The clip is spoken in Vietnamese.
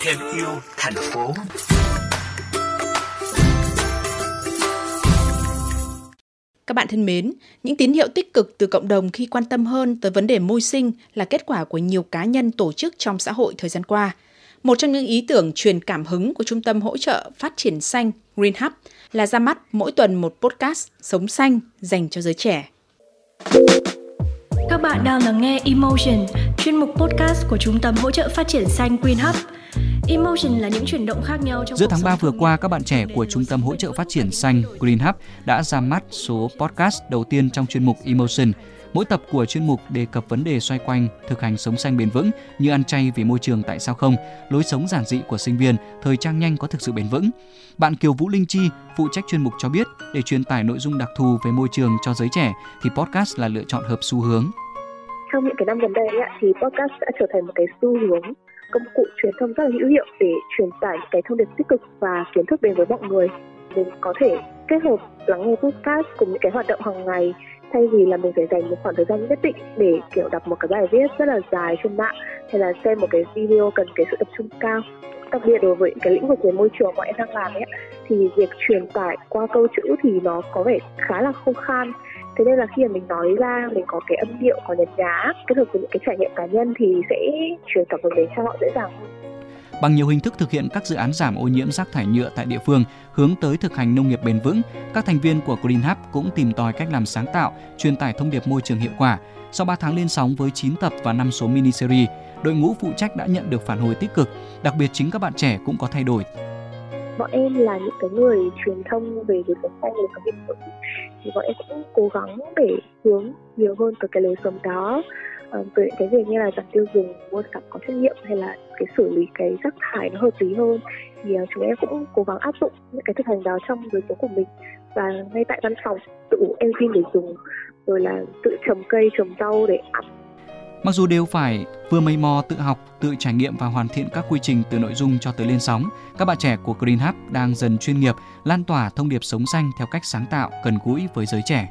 Thêm yêu thành phố. Các bạn thân mến, những tín hiệu tích cực từ cộng đồng khi quan tâm hơn tới vấn đề môi sinh là kết quả của nhiều cá nhân tổ chức trong xã hội thời gian qua. Một trong những ý tưởng truyền cảm hứng của Trung tâm hỗ trợ phát triển xanh Green Hub là ra mắt mỗi tuần một podcast sống xanh dành cho giới trẻ. Các bạn đang lắng nghe Emotion, chuyên mục podcast của Trung tâm hỗ trợ phát triển xanh Green Hub. Emotion là những chuyển động khác nhau trong Giữa tháng 3 vừa qua, các bạn trẻ của Trung tâm hỗ trợ phát triển xanh Green Hub đã ra mắt số podcast đầu tiên trong chuyên mục Emotion. Mỗi tập của chuyên mục đề cập vấn đề xoay quanh thực hành sống xanh bền vững như ăn chay vì môi trường tại sao không, lối sống giản dị của sinh viên, thời trang nhanh có thực sự bền vững. Bạn Kiều Vũ Linh Chi, phụ trách chuyên mục cho biết, để truyền tải nội dung đặc thù về môi trường cho giới trẻ thì podcast là lựa chọn hợp xu hướng. Trong những cái năm gần đây thì podcast đã trở thành một cái xu hướng công cụ truyền thông rất là hữu hiệu để truyền tải cái thông điệp tích cực và kiến thức đến với mọi người. Mình có thể kết hợp lắng nghe podcast cùng những cái hoạt động hàng ngày, thay vì là mình phải dành một khoảng thời gian nhất định để, kiểu, đọc một cái bài viết rất là dài trên mạng hay là xem một cái video cần cái sự tập trung cao đặc biệt đối với cái lĩnh vực về môi trường mà em đang làm ấy thì việc truyền tải qua câu chữ thì nó có vẻ khá là khô khan thế nên là khi mà mình nói ra mình có cái âm điệu có nhấn nhá kết hợp với những cái trải nghiệm cá nhân thì sẽ truyền cảm hứng đến cho họ dễ dàng hơn Bằng nhiều hình thức thực hiện các dự án giảm ô nhiễm rác thải nhựa tại địa phương, hướng tới thực hành nông nghiệp bền vững, các thành viên của Green Hub cũng tìm tòi cách làm sáng tạo, truyền tải thông điệp môi trường hiệu quả. Sau 3 tháng lên sóng với 9 tập và 5 số mini series, đội ngũ phụ trách đã nhận được phản hồi tích cực, đặc biệt chính các bạn trẻ cũng có thay đổi. Bọn em là những cái người truyền thông về lối sống xanh, lối sống bền vững thì bọn em cũng cố gắng để hướng nhiều hơn tới cái lối sống đó. Uh, từ những cái việc như là giảm tiêu dùng mua sắm có trách nhiệm hay là cái xử lý cái rác thải nó hợp lý hơn thì uh, chúng em cũng cố gắng áp dụng những cái thực hành đó trong đời sống của mình. Và ngay tại văn phòng tự ủ enzyme để dùng rồi là tự trồng cây trồng rau để ăn Mặc dù đều phải vừa mây mò tự học, tự trải nghiệm và hoàn thiện các quy trình từ nội dung cho tới lên sóng, các bạn trẻ của Green Hub đang dần chuyên nghiệp, lan tỏa thông điệp sống xanh theo cách sáng tạo, gần gũi với giới trẻ.